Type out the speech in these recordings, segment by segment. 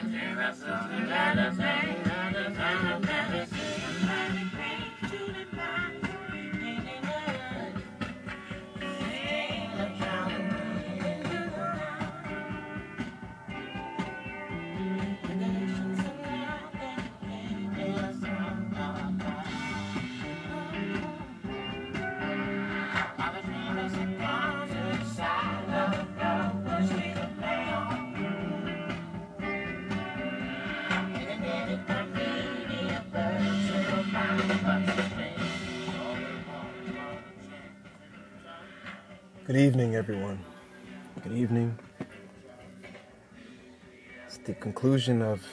Thank you. Good evening, everyone. Good evening. It's the conclusion of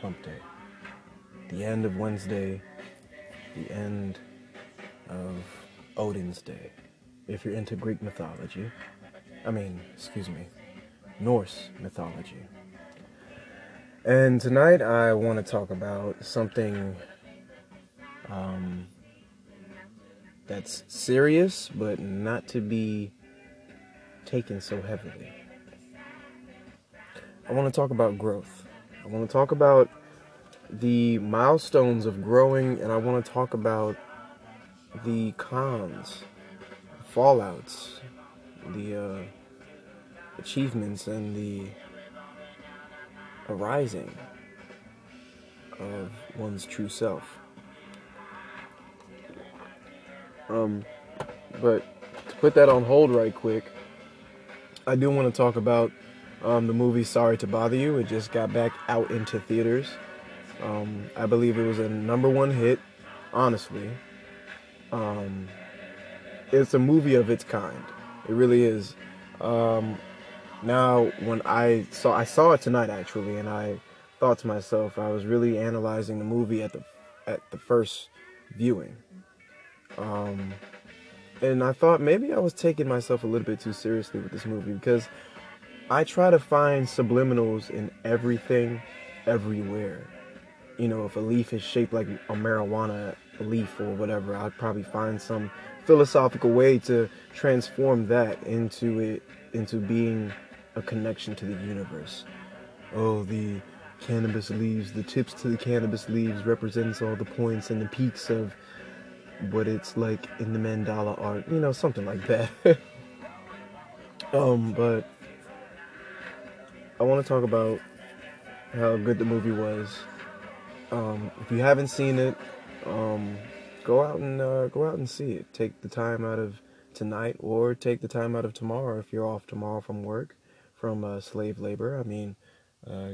Hump Day, the end of Wednesday, the end of Odin's Day. If you're into Greek mythology, I mean, excuse me, Norse mythology. And tonight I want to talk about something um, that's serious, but not to be taken so heavily. I want to talk about growth. I want to talk about the milestones of growing, and I want to talk about the cons, fallouts, the uh, achievements, and the arising of one's true self. Um, but to put that on hold right quick, I do want to talk about um, the movie Sorry to Bother You. It just got back out into theaters. Um, I believe it was a number one hit, honestly. Um, it's a movie of its kind. It really is. Um, now, when I saw I saw it tonight actually, and I thought to myself, I was really analyzing the movie at the at the first viewing. Um, and I thought maybe I was taking myself a little bit too seriously with this movie because I try to find subliminals in everything, everywhere. You know, if a leaf is shaped like a marijuana leaf or whatever, I'd probably find some philosophical way to transform that into it into being a connection to the universe. Oh, the cannabis leaves, the tips to the cannabis leaves represents all the points and the peaks of what it's like in the mandala art, you know, something like that. um, but I want to talk about how good the movie was. Um, if you haven't seen it, um, go out and uh, go out and see it. Take the time out of tonight, or take the time out of tomorrow if you're off tomorrow from work, from uh, slave labor. I mean, uh,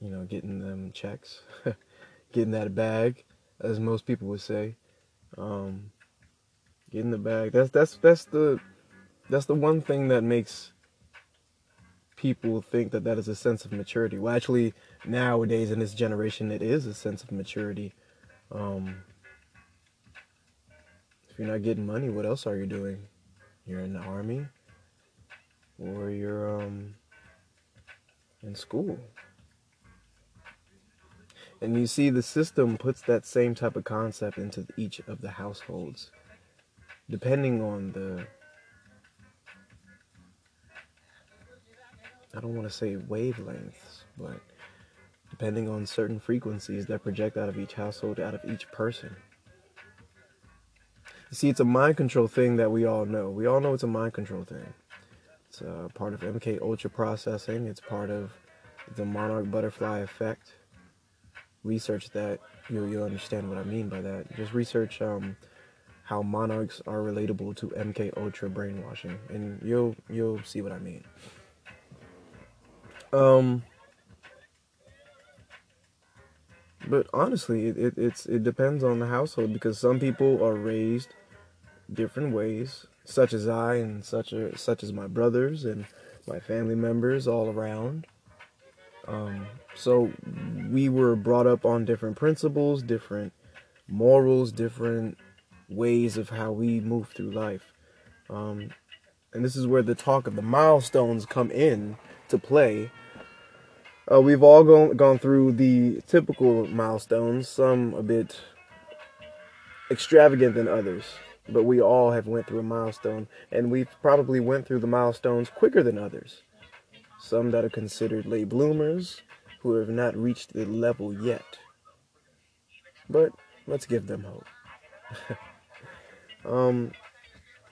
you know, getting them checks, getting that bag, as most people would say. Um, get in the bag. That's that's that's the that's the one thing that makes people think that that is a sense of maturity. Well, actually, nowadays in this generation, it is a sense of maturity. Um, if you're not getting money, what else are you doing? You're in the army, or you're um, in school. And you see, the system puts that same type of concept into each of the households, depending on the. I don't want to say wavelengths, but depending on certain frequencies that project out of each household, out of each person. You see, it's a mind control thing that we all know. We all know it's a mind control thing. It's a part of MK Ultra processing. It's part of the monarch butterfly effect research that, you'll, you'll understand what I mean by that. Just research um, how monarchs are relatable to MK Ultra brainwashing, and you'll you'll see what I mean. Um, but honestly, it, it it's it depends on the household because some people are raised different ways, such as I and such a, such as my brothers and my family members all around. Um, so we were brought up on different principles, different morals, different ways of how we move through life. Um, and this is where the talk of the milestones come in to play. Uh, we've all gone gone through the typical milestones, some a bit extravagant than others, but we all have went through a milestone, and we've probably went through the milestones quicker than others. Some that are considered late bloomers, who have not reached the level yet. But let's give them hope. um,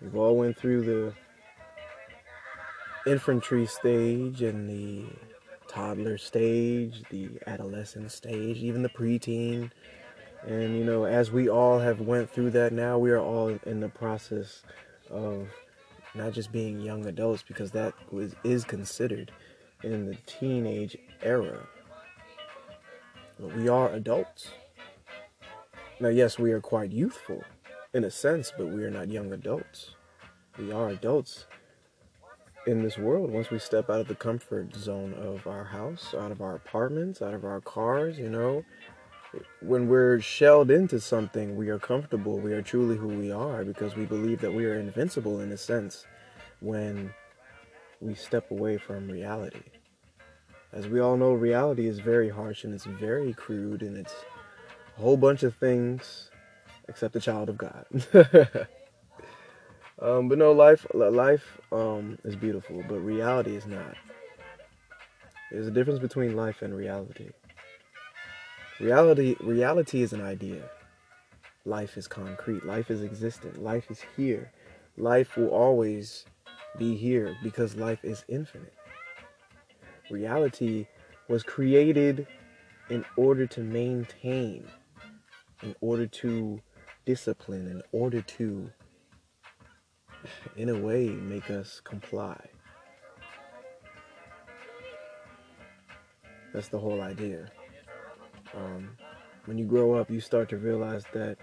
we've all went through the infantry stage and the toddler stage, the adolescent stage, even the preteen. And you know, as we all have went through that now, we are all in the process of not just being young adults because that was is considered in the teenage era. But we are adults. Now, yes, we are quite youthful in a sense, but we are not young adults. We are adults in this world once we step out of the comfort zone of our house, out of our apartments, out of our cars, you know. When we're shelled into something, we are comfortable. We are truly who we are because we believe that we are invincible in a sense when we step away from reality. As we all know, reality is very harsh and it's very crude and it's a whole bunch of things except the child of God. um, but no, life life um, is beautiful, but reality is not. There's a difference between life and reality. Reality reality is an idea. Life is concrete. Life is existent. Life is here. Life will always be here because life is infinite. Reality was created in order to maintain, in order to discipline, in order to, in a way, make us comply. That's the whole idea. Um, when you grow up, you start to realize that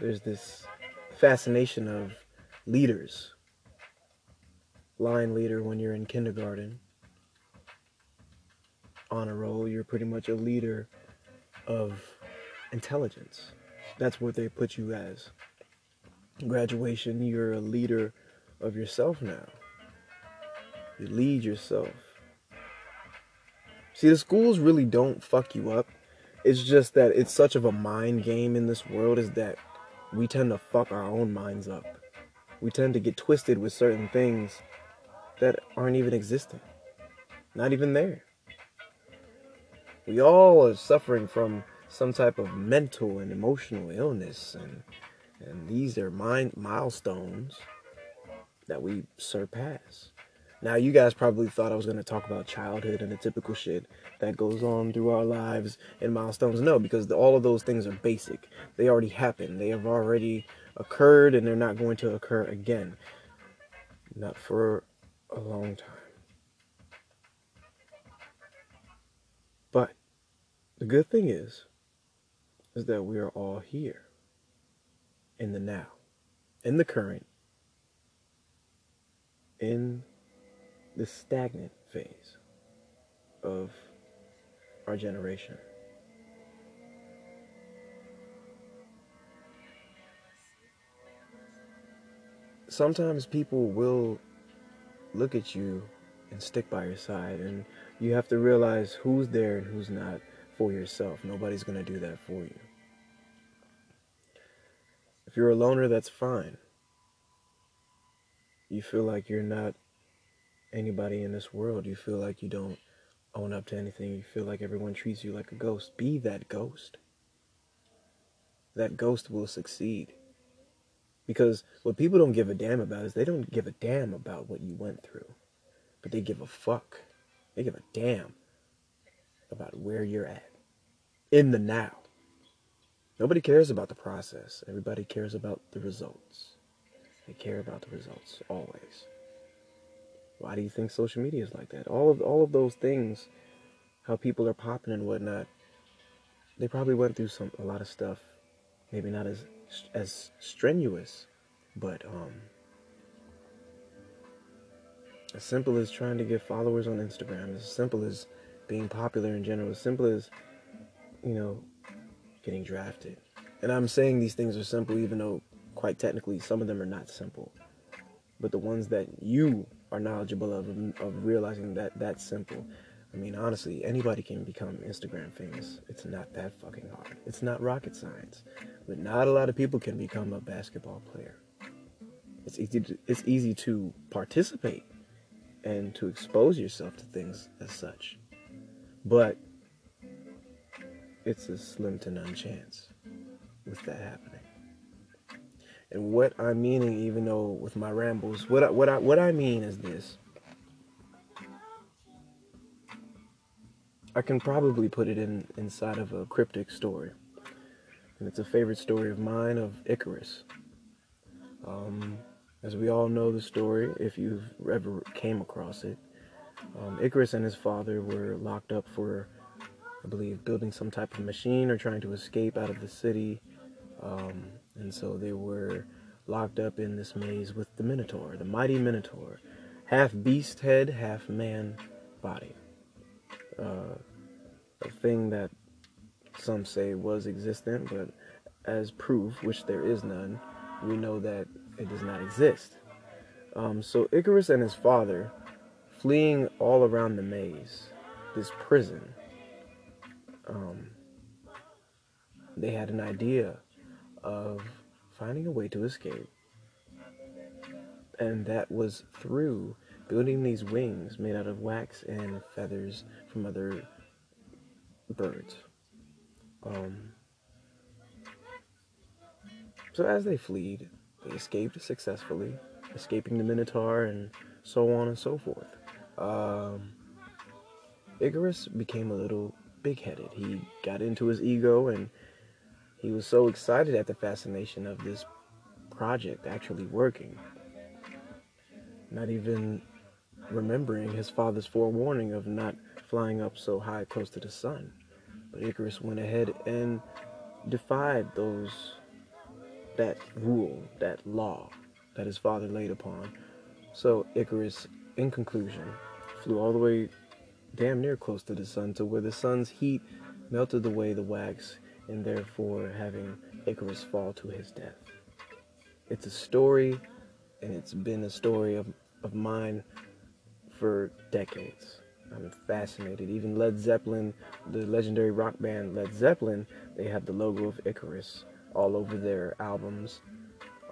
there's this fascination of leaders line leader when you're in kindergarten. Honor roll, you're pretty much a leader of intelligence. That's what they put you as. Graduation, you're a leader of yourself now. You lead yourself. See, the schools really don't fuck you up. It's just that it's such of a mind game in this world is that we tend to fuck our own minds up. We tend to get twisted with certain things that aren't even existent, not even there. We all are suffering from some type of mental and emotional illness, and and these are mind milestones that we surpass. Now, you guys probably thought I was going to talk about childhood and the typical shit that goes on through our lives and milestones. No, because the, all of those things are basic. They already happened. They have already occurred, and they're not going to occur again. Not for a long time. But the good thing is, is that we are all here in the now, in the current, in the stagnant phase of our generation. Sometimes people will look at you and stick by your side. And you have to realize who's there and who's not for yourself. Nobody's going to do that for you. If you're a loner, that's fine. You feel like you're not anybody in this world. You feel like you don't own up to anything. You feel like everyone treats you like a ghost. Be that ghost. That ghost will succeed. Because what people don't give a damn about is they don't give a damn about what you went through. But they give a fuck. They give a damn about where you're at. In the now. Nobody cares about the process. Everybody cares about the results. They care about the results always. Why do you think social media is like that? All of all of those things, how people are popping and whatnot, they probably went through some a lot of stuff. Maybe not as as strenuous, but um, as simple as trying to get followers on Instagram, as simple as being popular in general, as simple as you know getting drafted. And I'm saying these things are simple, even though quite technically some of them are not simple. But the ones that you are knowledgeable of, of realizing that that's simple. I mean, honestly, anybody can become Instagram famous. It's not that fucking hard. It's not rocket science. But not a lot of people can become a basketball player. It's easy to, it's easy to participate and to expose yourself to things as such. But it's a slim to none chance with that happening. And what I'm meaning, even though with my rambles, what I, what I what I mean is this. I can probably put it in inside of a cryptic story, and it's a favorite story of mine of Icarus. Um, as we all know the story, if you've ever came across it, um, Icarus and his father were locked up for, I believe, building some type of machine or trying to escape out of the city, um, and so they were locked up in this maze with the Minotaur, the mighty Minotaur, half beast head, half man body uh, a thing that some say was existent, but as proof, which there is none, we know that it does not exist. Um, so Icarus and his father, fleeing all around the maze, this prison, um, they had an idea of finding a way to escape. And that was through building these wings made out of wax and feathers from other birds. Um, so as they fled, they escaped successfully, escaping the Minotaur and so on and so forth. Um, Icarus became a little big-headed. He got into his ego and he was so excited at the fascination of this project actually working. Not even remembering his father's forewarning of not flying up so high close to the sun. But Icarus went ahead and defied those that rule, that law that his father laid upon. So Icarus, in conclusion, flew all the way damn near close to the sun to where the sun's heat melted away the wax and therefore having Icarus fall to his death. It's a story and it's been a story of, of mine for decades. I'm fascinated. Even Led Zeppelin, the legendary rock band Led Zeppelin, they have the logo of Icarus all over their albums.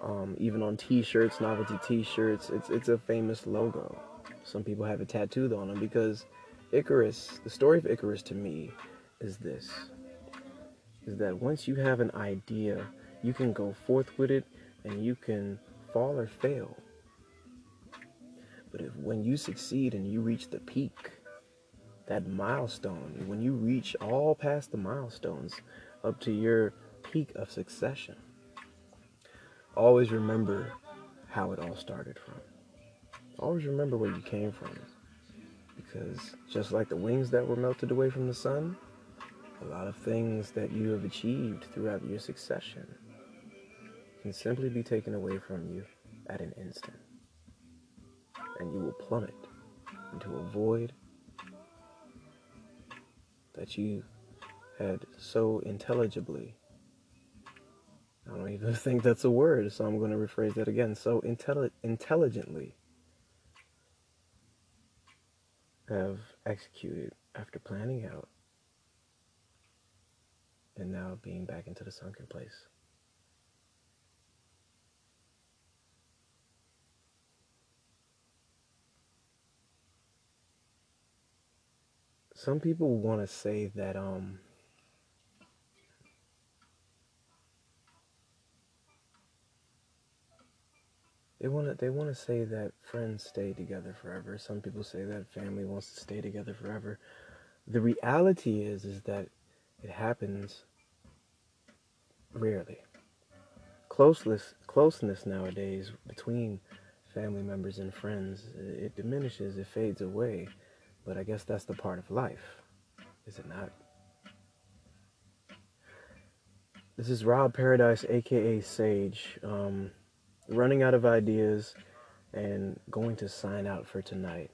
Um, even on T-shirts, novelty T-shirts, it's it's a famous logo. Some people have it tattooed on them because Icarus. The story of Icarus to me is this: is that once you have an idea, you can go forth with it, and you can fall or fail. But if when you succeed and you reach the peak, that milestone, when you reach all past the milestones up to your peak of succession, always remember how it all started from. Always remember where you came from. Because just like the wings that were melted away from the sun, a lot of things that you have achieved throughout your succession can simply be taken away from you at an instant and you will plummet into a void that you had so intelligibly. I don't even think that's a word, so I'm going to rephrase that again. So intelli- intelligently have executed after planning out and now being back into the sunken place. Some people want to say that um they want to they want to say that friends stay together forever. Some people say that family wants to stay together forever. The reality is is that it happens rarely. Closeness closeness nowadays between family members and friends it diminishes it fades away but I guess that's the part of life, is it not? This is Rob Paradise, aka Sage, um, running out of ideas and going to sign out for tonight.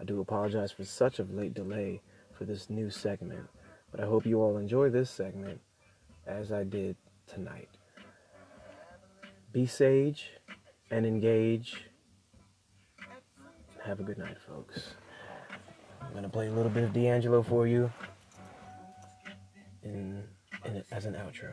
I do apologize for such a late delay for this new segment, but I hope you all enjoy this segment as I did tonight. Be sage and engage. Have a good night, folks. I'm gonna play a little bit of D'Angelo for you in, in as an outro.